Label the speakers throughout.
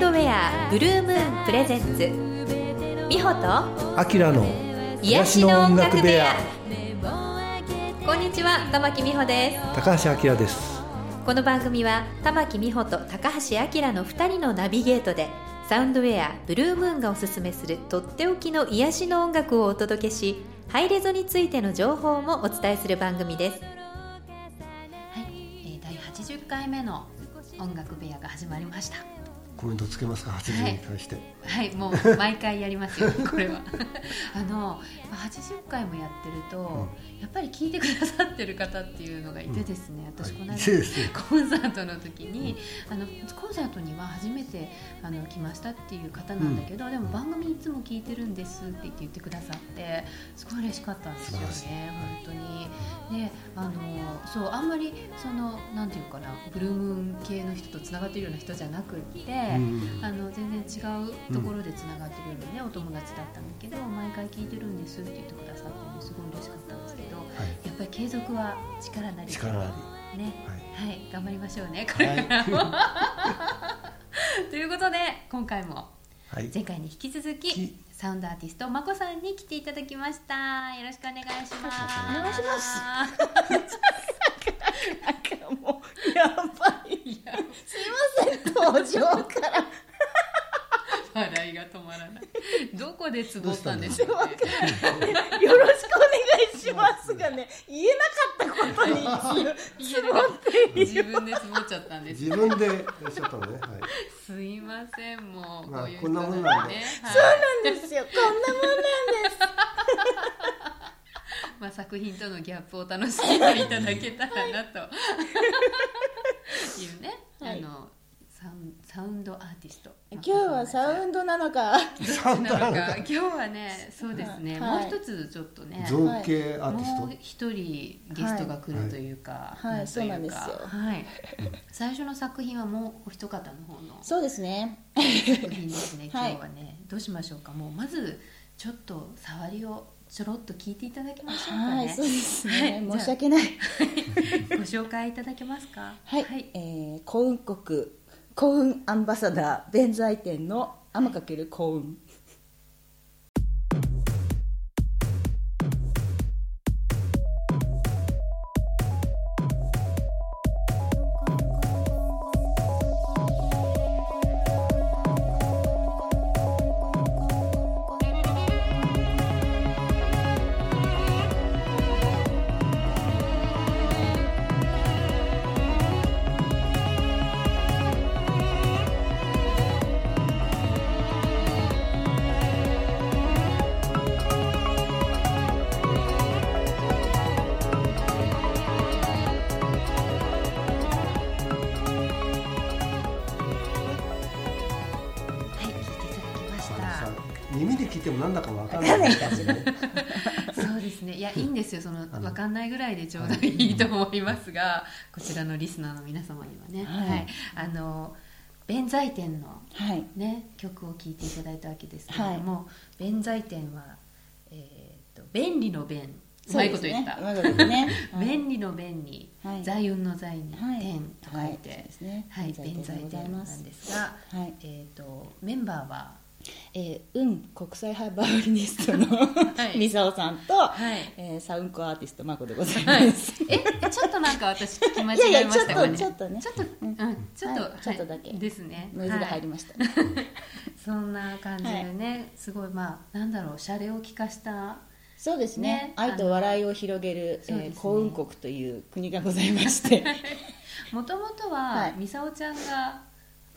Speaker 1: ウンドウェアブルームーンプレゼンツ美穂と
Speaker 2: アキラの
Speaker 1: 癒しの音楽部屋。こんにちは玉木美穂です。
Speaker 2: 高橋明です。
Speaker 1: この番組は玉木美穂と高橋明の2人のナビゲートでサウンドウェアブルームーンがおすすめするとっておきの癒しの音楽をお届けしハイレゾについての情報もお伝えする番組です。はい、えー、第80回目の音楽部屋が始まりました
Speaker 2: コメントつけますか？80に対して、
Speaker 1: はい、はい、もう毎回やりますよ これは。あの80回もやってると、うん、やっぱり聞いてくださってる方っていうのがいてですね、うん、私この間、コンサートの時に、うん、あのコンサートには初めてあの来ましたっていう方なんだけど、でも番組いつも聞いてるんですって言って言ってくださってすごい嬉しかったんですよね本当に。であのそうあんまりそのなんていうかなブルームーン系の人とつながってるような人じゃなくってあの全然違うところでつながってるようなね、お友達だったんだけど毎回聞いてるんですって言ってくださって、ね、すごい嬉しかったんですけど、はい、やっぱり継続は力なり。
Speaker 2: 力な
Speaker 1: り。ね、はい、はい、頑張りましょうねこれからも、はい、ということで今回も前回に引き続き、サウンドアーティストまこさんに来ていただきました。よろしくお願いします。
Speaker 3: お願いします。なんかもうやばいすい登場から。
Speaker 1: 笑いが止まらない。どこでつぼったんでしょうね。よろしくお願
Speaker 3: いしますがね言えなかったことにつぼ
Speaker 1: って自分でつぼっちゃったんです、
Speaker 2: 自分でおっしゃったのね、はい、
Speaker 1: すいません。もう、まあ、こういう
Speaker 2: こんなもんなんで、
Speaker 3: そうなんですよ。こんなもんなんです。
Speaker 1: まあ作品とのギャップを楽しんでいただけたらなと。いうね、はい、あのサウンドアーティスト。
Speaker 3: 今日はサウンドなのか。
Speaker 1: サウンドなのか。今日はねそうですね、はい、もう一つちょっとね
Speaker 2: 造形アーティスト、
Speaker 1: もう一人ゲストが来るというか、
Speaker 3: はい、はい、そうなんですよ、
Speaker 1: はい、最初の作品はもうお一方の方の
Speaker 3: そうですね。
Speaker 1: 作品ですね 今日はね、どうしましょうか。もうまずちょっと触りをちょろっと聞いていただけましょうかね。はい、
Speaker 3: そうですね。申し訳ない。
Speaker 1: ご紹介いただけますか？
Speaker 3: はい、はい、えー、幸運国幸運アンバサダー弁財天の天かける幸運
Speaker 1: そうですね。いやいいんですよ。その分かんないぐらいでちょうどいいと思いますがこちらのリスナーの皆様にはね、はい、あの弁財天のね、はい、曲を聴いていただいたわけですけれども、はい、弁財天は、えーと、便利の弁うまいこと言った、ね。便利の便に、財運の財に天と書いて、はい、弁財天なんですが、えーとメンバーは
Speaker 3: えー、運国際派バイオリニストの、はい、ミサオさんと、はい。えー、サウンコアーティストマコでございます、
Speaker 1: はい、えちょっとなんか私聞き間違えましたか
Speaker 3: ね。ちょっとね
Speaker 1: ちょっと、うん、ちょっと、はい、
Speaker 3: ちょっとだけ。
Speaker 1: ですね。
Speaker 3: ノイズが入りました、
Speaker 1: そんな感じでね、すごいまあなんだろうシャレを聞かした
Speaker 3: そうですね、ね、愛と笑いを広げる、えー、幸運国という国がございまして。
Speaker 1: もともとは、ミサオちゃんが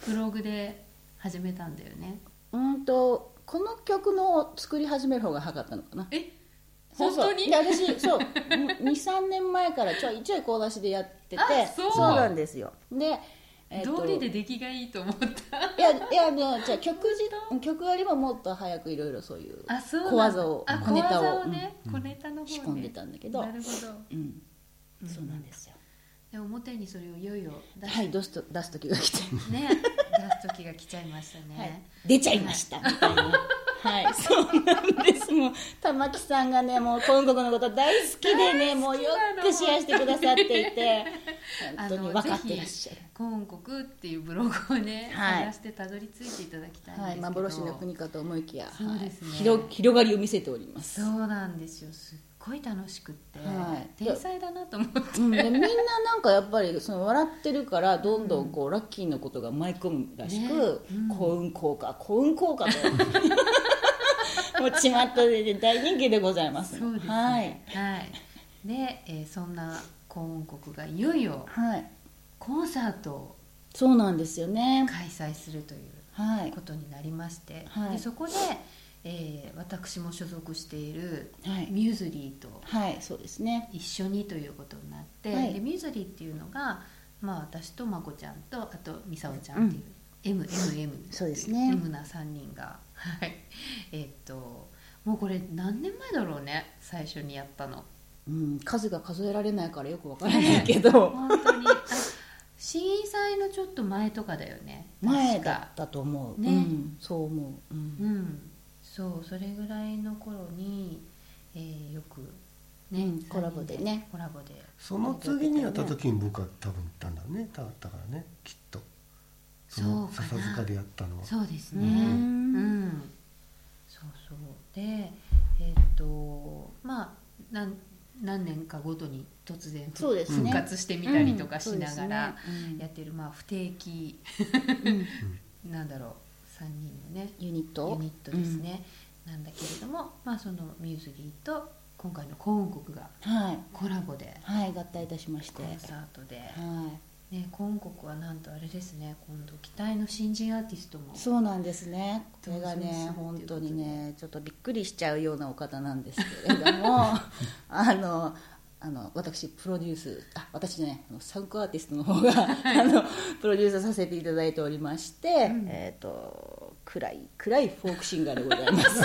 Speaker 1: ブログで始めたんだよね
Speaker 3: うんとこの曲の作り始める方が早かったのかな。
Speaker 1: え？本当に？
Speaker 3: で私そう。23年前からちょいちょい講出しでやってて。そう。なんですよ。で
Speaker 1: えー、通りで出来がいいと思った。
Speaker 3: いやいやでもじゃあ曲自曲よりももっと早くいろいろそういう小技を
Speaker 1: 小ネタを、ねうん、小ネタの方、
Speaker 3: 仕込んでたんだけど。
Speaker 1: なるほど、
Speaker 3: うん、そうなんですよ
Speaker 1: で表にそれをいよいよ
Speaker 3: 出はい出すと出す時が来て。
Speaker 1: ね出す時が来ちゃいましたね、はい、
Speaker 3: 出ちゃいました。みたいな。はい。そうなんです。もう玉木さんがねもう韓国のこと大好きでねもうよくシェアしてくださっていて。本当に分かってらっしゃる。
Speaker 1: 韓国っていうブログをね、はい、探してたどり着いていただきたいんですけど、はい、
Speaker 3: 幻の国かと思いきや
Speaker 1: そうですね、
Speaker 3: はい、広広がりを見せております。
Speaker 1: そうなんですよ。すっごい楽しくって、はい、天才だなと思って、
Speaker 3: うん、でみんななんかやっぱりその笑ってるからどんどんこう、うん、ラッキーなことが舞い込むらしく、ね。うん、幸運効果幸運効果と。もうちまっとで大人気でございます。
Speaker 1: そうですね。はい、はい、で、えー、そんな幸運国がいよいよ、はい、コンサートを
Speaker 3: そうなんですよね。
Speaker 1: 開催するということになりまして、はい、でそこでえー、私も所属しているミューズリーと、
Speaker 3: はい、そうですね。
Speaker 1: 一緒にということになって、はい、でミューズリーっていうのが、まあ、私とまこちゃんとあとみさおちゃんっていう、うん、MMM
Speaker 3: そうですね。
Speaker 1: M な3人がはい。えー、っともうこれ何年前だろうね最初にやったの、
Speaker 3: うん、数が数えられないからよくわからないけど、
Speaker 1: 本当に。震災のちょっと前とかだよね
Speaker 3: 前だったと思う。ね、うん、そう思
Speaker 1: う、うん、うんそうそれぐらいの頃に、えー、よくね、
Speaker 3: うん、コラボでね。
Speaker 1: コラボで。
Speaker 2: その次にやった時に僕は多分行ったんだね。だからね。きっと。その笹塚でやったのは。
Speaker 1: そうですね。うん、そうそう。でえっ、とまあ何何年かごとに突然復活してみたりとかしながらやってる、まあ不定期。なんだろう3人のね
Speaker 3: ユニット。
Speaker 1: ユニットですね、うん、なんだけれども、まあ、そのミューズリーと今回の幸運国がコラボで、
Speaker 3: はい、合体いたしまして。
Speaker 1: コンサートで、はい。ね、幸運国はなんとあれですね今度期待の新人アーティストも
Speaker 3: そうなんですね。これがね本当にねちょっとびっくりしちゃうようなお方なんですけれども。あのあの私プロデュースあ私ねあのサウンクアーティストの方が、はい、あのプロデュースさせていただいておりまして、うん、えっ、ー、と暗い暗いフォークシンガーでございます。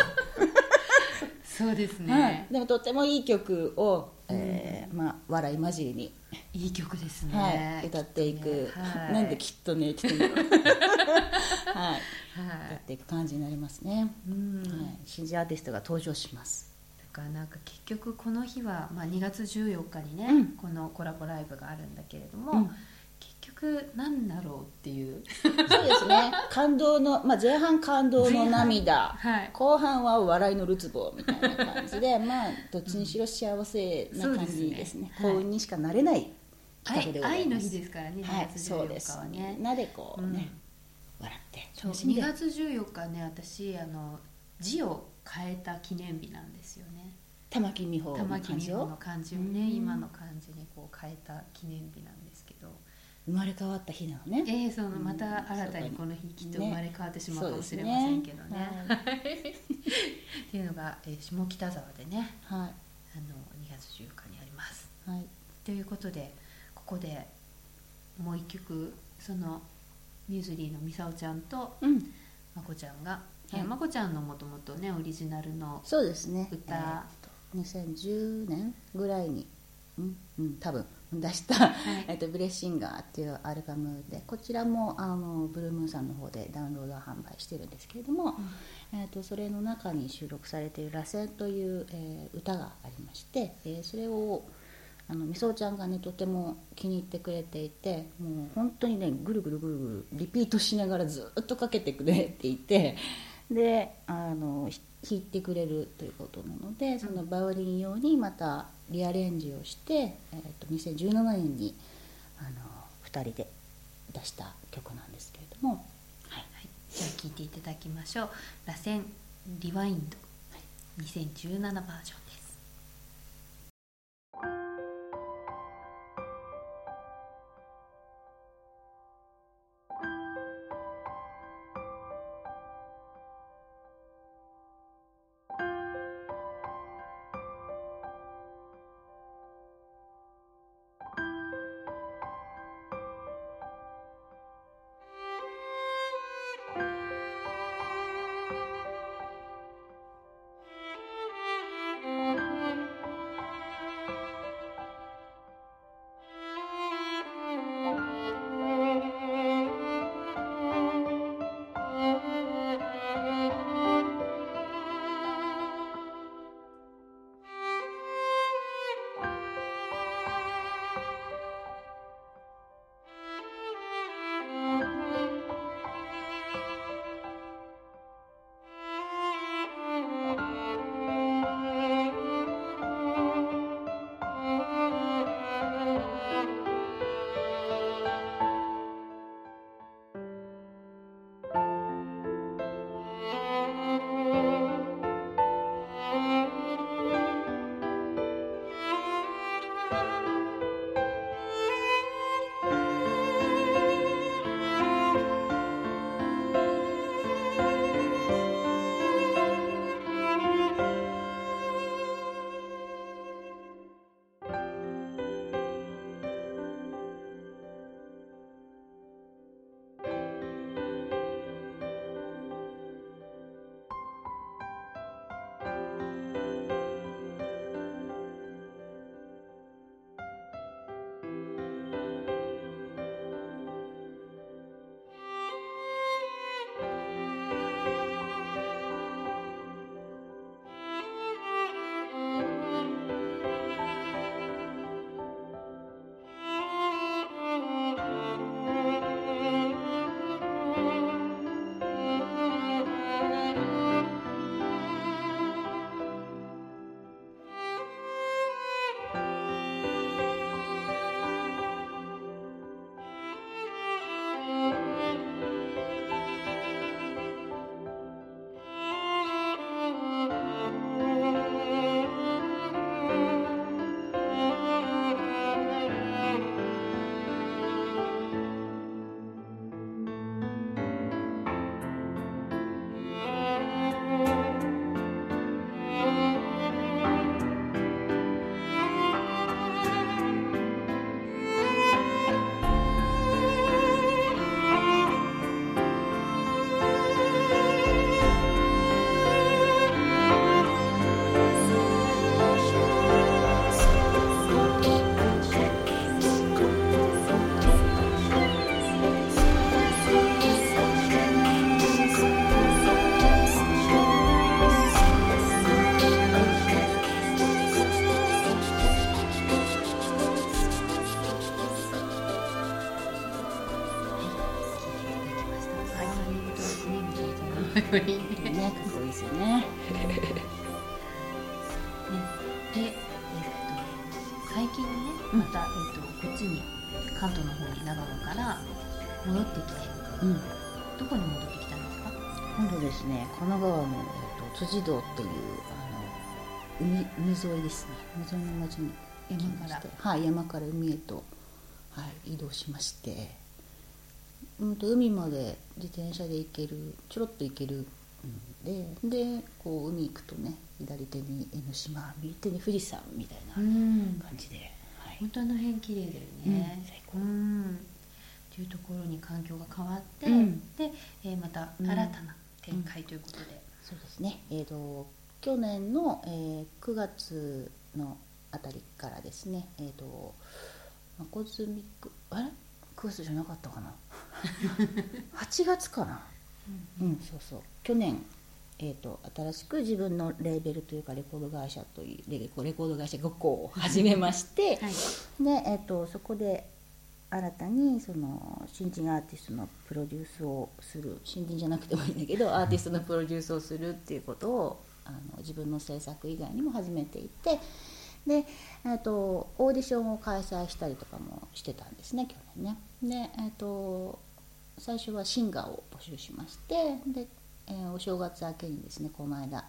Speaker 1: そうですね、は
Speaker 3: い、でもとってもいい曲を、えー、まあ、笑い交じりに
Speaker 1: いい曲ですね、
Speaker 3: はい、歌っていく、ね。はい、なんできっとねって はい、はい、歌っていく感じになりますね、うん、はい、新人アーティストが登場します
Speaker 1: かなんか結局この日は、まあ、2月14日にね、うん、このコラボライブがあるんだけれども、うん、結局何だろうっていう。
Speaker 3: そうですね。感動の、まあ、前半感動の涙、はい、後半は笑いのるつぼみたいな感じでまあどっちにしろ幸せな感じですね。うん、幸運にしかなれない企画でございます。
Speaker 1: 愛の日ですからね2月14日はね、はい、みん
Speaker 3: なでこうね、笑って
Speaker 1: そう2月14日ね私あの字を変えた記念日なんですよね。
Speaker 3: 玉木美穂
Speaker 1: の漢字をの漢字をね、今の漢字にこう変えた記念日なんですけど。
Speaker 3: 生まれ変わった日なのね。
Speaker 1: ええー、そのまた新たにこの日きっと生まれ変わってしまうかもしれませんけどね。ね。はい、っていうのが、えー、下北沢でね、はい、あの2月14日にあります。はい、ということでここでもう一曲そのミューズリーのみさおちゃんと、うん、まこちゃんがはい、まこちゃんのもともとねオリジナルの
Speaker 3: そうですね。
Speaker 1: 歌、
Speaker 3: えー、2010年ぐらいにうん。うん多分出した、はい、えっと「ブレッシンガー」っていうアルバムでこちらもあのブルームーンさんの方でダウンロード販売してるんですけれども、うん、えっとそれの中に収録されている「螺旋」という、えー、歌がありまして、えー、それをあのみそちゃんがねとても気に入ってくれていてもう本当にねぐるぐるぐるぐるリピートしながらずっとかけてくれていてであの弾いてくれるということなのでそのバイオリン用にまたリアレンジをして、えーと、2017年にあの2人で出した曲なんですけれども、
Speaker 1: はい、はい、じゃあ聴いていただきましょう「螺旋リワインド」2017バージョン
Speaker 3: 沿いですね。海沿いの町に山から。はい山から海へと、はい、移動しまして。うんと海まで自転車で行けるちょろっと行けるででこう海行くとね左手に江ノ島右手に富士山みたいな感じで、
Speaker 1: はい、本当あの辺綺麗だよね、うん、最高。うんっていうところに環境が変わって、うん、で、えー、また新たな展開ということで、
Speaker 3: そうですね。えっ、ー、と去年の、えー、9月のあたりからですねえっ、ー、とマコズミックあれ？9月じゃなかったかな？8月かな、うん、うん、そうそう。去年えーと、新しく自分のレーベルというかレコード会社というレコレコード会社5個を始めまして、はい、でえーと、そこで新たにその新人アーティストのプロデュースをする新人じゃなくてもいいんだけどアーティストのプロデュースをするっていうことをあの自分の制作以外にも始めていてで、えーと、オーディションを開催したりとかもしてたんですね去年ね。で、えー、と最初はシンガーを募集しましてで、えー、お正月明けにですねこの間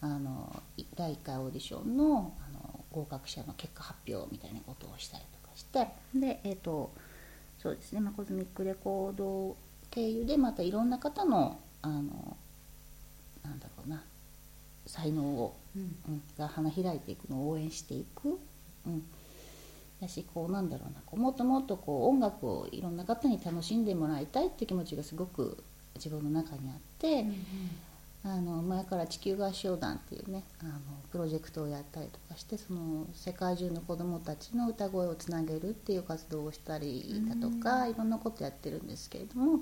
Speaker 3: あの第1回オーディションのあの合格者の結果発表みたいなことをしたりとかしてでえっ、ー、とそうですね、まあ、コズミックレコード経由でまたいろんな方のあのなんだろう才能を、うん、が花開いていくのを応援していく、うん、だしこうなんだろうな。こうもっともっとこう音楽をいろんな方に楽しんでもらいたいっていう気持ちがすごく自分の中にあって、うんうん、あの前から地球合唱団っていうねあのプロジェクトをやったりとかしてその世界中の子どもたちの歌声をつなげるっていう活動をしたりだとか、うん、いろんなことやってるんですけれども、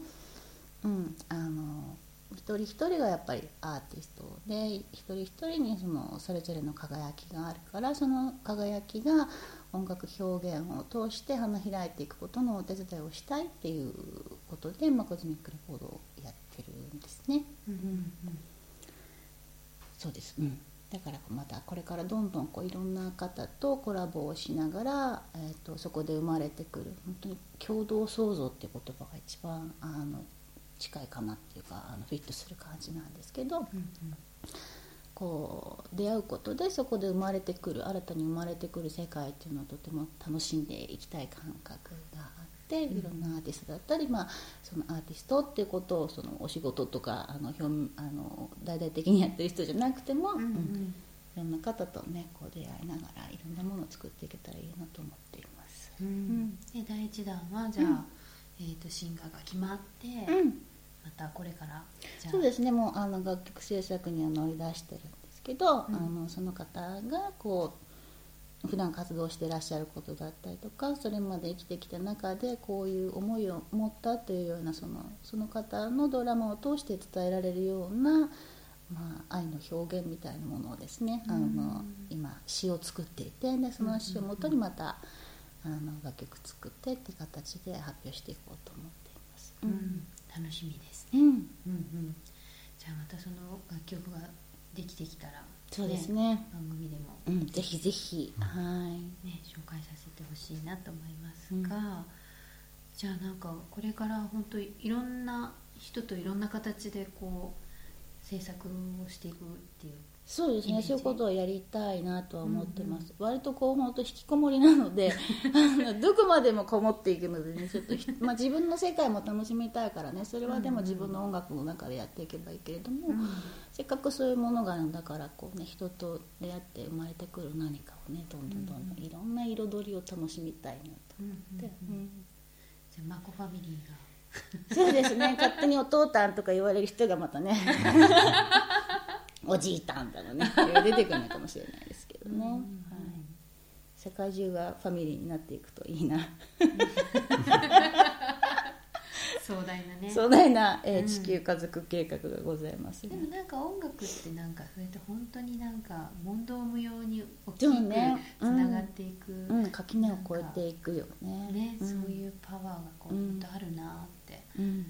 Speaker 3: うん、あの一人一人がやっぱりアーティストで一人一人にそのそれぞれの輝きがあるからその輝きが音楽表現を通して花開いていくことのお手伝いをしたいっていうことで、まあ、コズミックレコードをやってるんですね。うんうんうん、そうです、うん、だからまたこれからどんどんこういろんな方とコラボをしながら、えーと、とそこで生まれてくる本当に共同創造っていう言葉が一番あの近いかなっていうかあのフィットする感じなんですけど、うんうん、こう出会うことでそこで生まれてくる新たに生まれてくる世界っていうのをとても楽しんでいきたい感覚があっていろんなアーティストだったり、まあ、そのアーティストっていうことをそのお仕事とかあの表あの大々的にやってる人じゃなくても、うんうん、いろんな方とねこう出会いながらいろんなものを作っていけたらいいなと思っています。うん、
Speaker 1: で第一弾はじゃあ、えーと、シンガーが決まって、うん、またこれから？
Speaker 3: そうですね。もうあの楽曲制作には乗り出してるんですけど、うん、あのその方がこう普段活動してらっしゃることだったりとかそれまで生きてきた中でこういう思いを持ったというようなそのその方のドラマを通して伝えられるような、まあ、愛の表現みたいなものをですね、うん、あの今詩を作っていてでその詩をもとにまた、あの楽曲作ってって形で発表していこうと思っています。
Speaker 1: うん、楽しみですね、うん、うんうん。じゃあまたその楽曲ができてきたら、ね、
Speaker 3: そうですね。
Speaker 1: 番組でも、
Speaker 3: うん、ぜひぜひ、はい。
Speaker 1: ね、紹介させてほしいなと思いますが、じゃあなんかこれから本当いろんな人といろんな形でこう制作をしていくっていう
Speaker 3: そうですね。そういうことをやりたいなとは思ってます、うんうん、割とこう本当引きこもりなのでどこまでもこもっていくのでねちょっと、まあ、自分の世界も楽しみたいからねそれはでも自分の音楽の中でやっていけばいいけれども、うん、せっかくそういうものがあるんだからこう、ね、人と出会って生まれてくる何かをねどんどんどんどんいろんな彩りを楽しみたいなと思って。
Speaker 1: じゃあマコファミリー
Speaker 3: が。そうですね。勝手にお父たんとか言われる人がまたね おじいたんだろうね。出てくるのかもしれないですけどね、はい、世界中がファミリーになっていくといいな。
Speaker 1: 壮大なね。
Speaker 3: 壮大な、えー、地球家族計画がございます、
Speaker 1: ね、でもなんか音楽ってなんかそれって本当になんか問答無用に大きくつながっていく、ね
Speaker 3: うん、垣根を越えていくよね。
Speaker 1: ね、うん、そういうパワーがこう、うん、あるなって思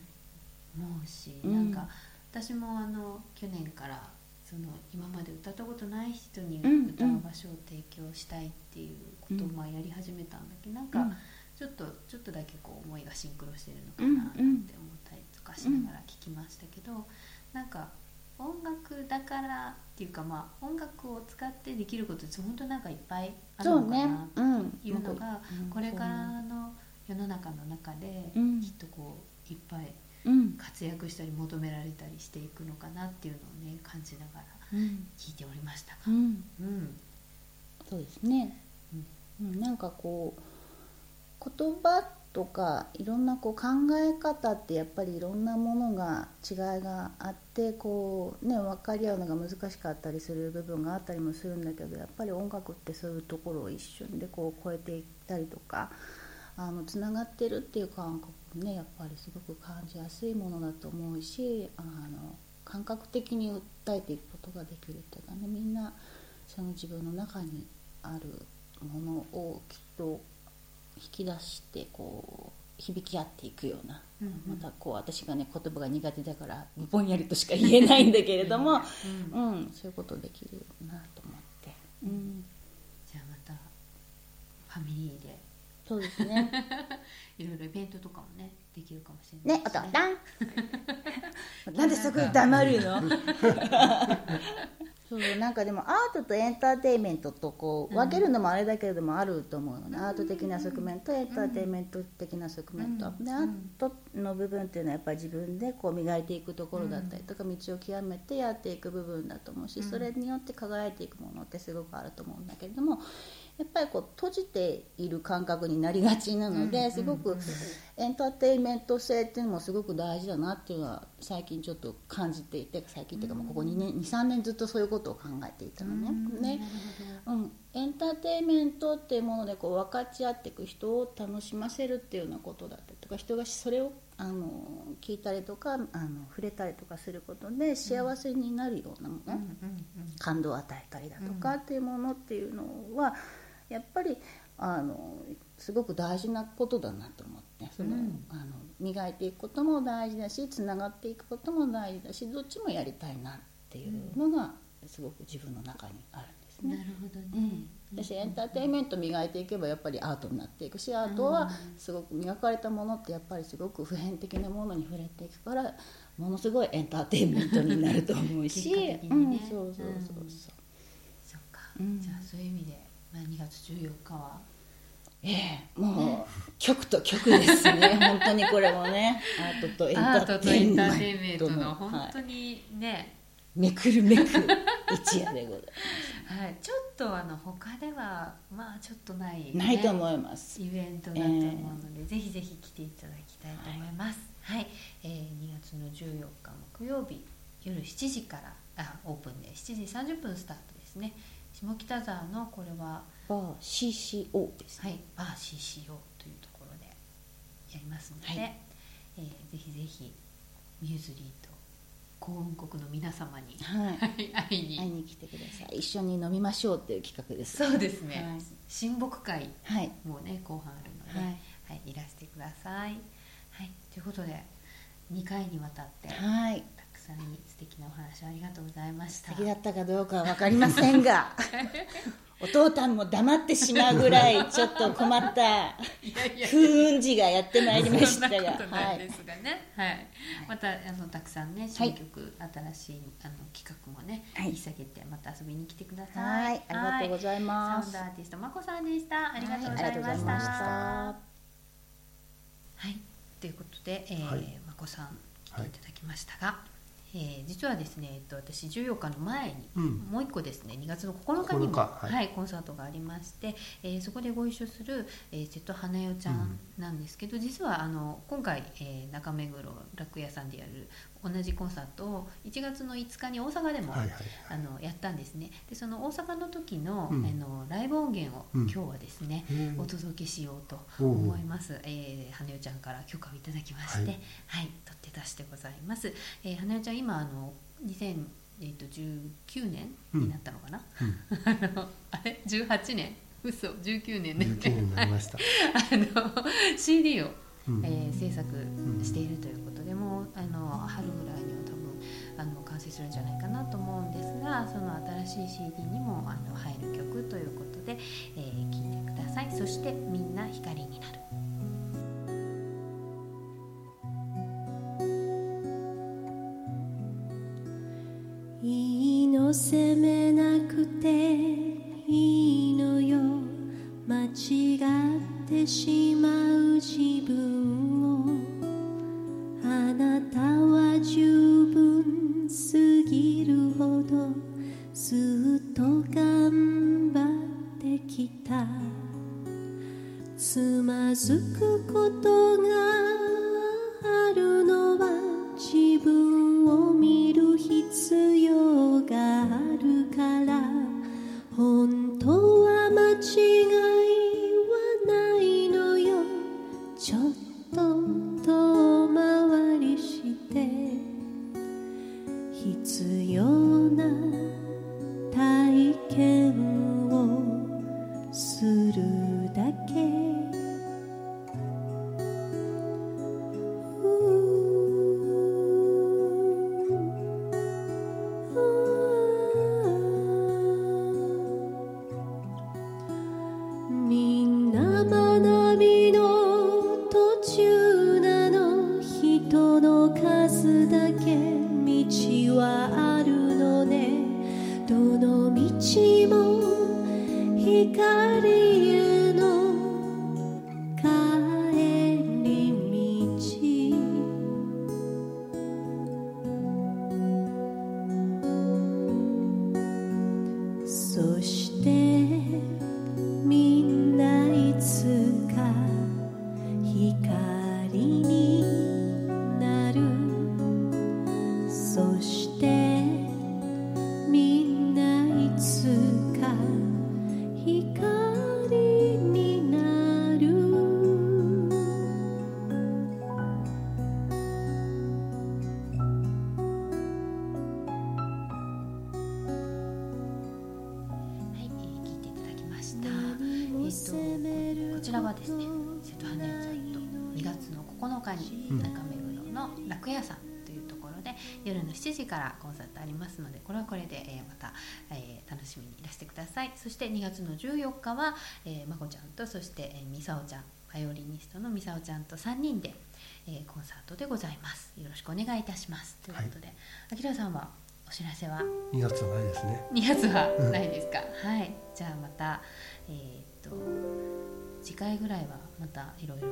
Speaker 1: うし、うん、なんか私もあの去年からその今まで歌ったことない人に歌う場所を提供したいっていうことをまあやり始めたんだけ？ど、なんかちょっとちょっとだけこう思いがシンクロしてるのかななんて思ったりとかしながら聞きましたけど、なんか音楽だからっていうかまあ音楽を使ってできることって本当なんかいっぱいあるのかなっていうのがこれからの世の中の中できっとこういっぱい活躍したり求められたりしていくのかなっていうのをね感じながら聞いておりましたが、うん。
Speaker 3: うん、そうですね、うん、なんかこう言葉とかいろんなこう考え方ってやっぱりいろんなものが違いがあってこう、ね、分かり合うのが難しかったりする部分があったりもするんだけどやっぱり音楽ってそういうところを一瞬でこう超えていったりとかあのつながってるっていう感覚ねやっぱりすごく感じやすいものだと思うしあの感覚的に訴えていくことができるっていうかねみんなその自分の中にあるものをきっと引き出してこう響き合っていくような、うんうん、またこう私がね言葉が苦手だからぼんやりとしか言えないんだけれども、うん、うん、そういうことできるなと思って、うん、
Speaker 1: じゃあまたファミリーで
Speaker 3: そうですね。
Speaker 1: いろいろイベントとかもねできるかもしれ
Speaker 3: ないね。ねお父さんなんでそこで黙るの？そうなんかでもアートとエンターテインメントとこう分けるのもあれだけれどもあると思うのね、うん、アート的な側面とエンターテインメント的な側面と、うん、でアートの部分っていうのはやっぱり自分でこう磨いていくところだったりとか道を極めてやっていく部分だと思うしそれによって輝いていくものってすごくあると思うんだけれどもやっぱりこう閉じている感覚になりがちなのですごくエンターテインメント性っていうのもすごく大事だなっていうのは最近ちょっと感じていて最近っていうかもうここ2年23年ずっとそういうことを考えていたのね。ねうん、エンターテインメントっていうものでこう分かち合っていく人を楽しませるっていうようなことだったりとか人がそれをあの聞いたりとかあの触れたりとかすることで幸せになるようなもの、感動を与えたりだとかっていうものっていうのは。やっぱりあのすごく大事なことだなと思ってその、うん、あの磨いていくことも大事だしつながっていくことも大事だしどっちもやりたいなっていうのがすごく自分の中にあるんですね。
Speaker 1: なるほどね、
Speaker 3: うん、私エンターテインメント磨いていけばやっぱりアートになっていくしアートはすごく磨かれたものってやっぱりすごく普遍的なものに触れていくからものすごいエンターテインメントになると思うし、ね、うん、そうそうそうそう。
Speaker 1: そっか、じゃあそういう意味でまあ、2月14日は
Speaker 3: ええもう曲と曲ですね。本当にこれもねアートとエンターテインメントの
Speaker 1: 本当にね、はい、
Speaker 3: めくるめく一夜でございます。
Speaker 1: はい、ちょっとあの他ではまあちょっとない、ね、
Speaker 3: ないと思います。
Speaker 1: イベントだと思うので、えー、ぜひぜひ来ていただきたいと思います。はい、はい、えー、2月の14日木曜日夜7時からあオープンで7時30分スタートですね下北沢のこれは
Speaker 3: バー CCO です、
Speaker 1: ね、はいバー CCO というところでやりますので、はい、えー、ぜひぜひミューズリーと幸運国の皆様に、はい、会いに。
Speaker 3: 会いに来てください。一緒に飲みましょうっていう企画です。
Speaker 1: そうですね、はい、親睦会もね、後半あるので、はい。はい、いらしてください、はい、ということで2回にわたって、はい、さんに素敵なお話ありがとうございました。
Speaker 3: 素敵だったかどうかは分かりませんが お父さんも黙ってしまうぐらいちょっと困った風雲児がやってまいりましたが
Speaker 1: はいですがね、はい、またあのたくさんね新曲、はい、新しいあの企画もね、引き下げてまた遊びに来てください。
Speaker 3: はい。ありがとうございま
Speaker 1: す。サウンドアーティストまこさんでした。ありがとうございました。はい。ということで、えーまこさん来ていただきましたが、えー、実はですね、えっと、私14日の前に、うん、もう一個ですね2月の9日にも、はい、はい、コンサートがありまして、えー、そこでご一緒する、えー、瀬戸花代ちゃんなんですけど、うん、実はあの今回、えー、中目黒楽屋さんでやる同じコンサートを1月の5日に大阪でも、あのやったんですね。でその大阪の時の,、あのライブ音源を、今日はですね、お届けしようと思います、えー、花代ちゃんから許可をいただきまして、はい、はい、取って出してございます、えー、花代ちゃん今あの2019年になったのかな、うん、あのあれ？18年？嘘19年ね19
Speaker 2: 年になりました。あ
Speaker 1: の CD を、えー、制作しているということでもあの春ぐらいには多分あの完成するんじゃないかなと思うんですがその新しい CD にもあの入る曲ということで、えー、いてくださいそして「みんな光になる」。
Speaker 4: てしまう自分を。あなたは十分すぎるほどずっと頑張ってきた。つまずくこと
Speaker 1: ですね、瀬戸花屋さんと2月の9日に
Speaker 2: うん。
Speaker 1: 中目黒の楽屋さんというところで夜の7時からコンサートありますので、これはこれで、えーまた、えー楽しみにいらしてください。そして2月の14日は、えーまこちゃんとそして、えー、みさおちゃん、バイオリニストのみさおちゃんと3人で、えーコンサートでございます。よろしくお願いいたします。ということで、あきらさんはお知らせは
Speaker 2: ？2月はないですね。
Speaker 1: 2月はないですか、はい。じゃあまたえーっと次回ぐらいはまたいろいろ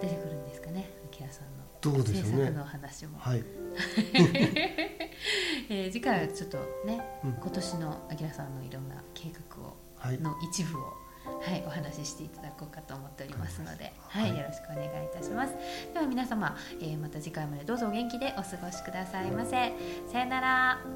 Speaker 1: 出てくるんですかねあきらさんの。
Speaker 2: どうでしょうね。
Speaker 1: 制作のお話も、
Speaker 2: はい。
Speaker 1: えー次回はちょっとね、
Speaker 2: うん。
Speaker 1: 今年のあきらさんのいろんな計画を
Speaker 2: はい。
Speaker 1: の一部を、はい、お話ししていただこうかと思っておりますので、はい、
Speaker 2: はい。
Speaker 1: よろしくお願いいたします。では皆様、えーまた次回までどうぞお元気でお過ごしくださいませ。さよなら。「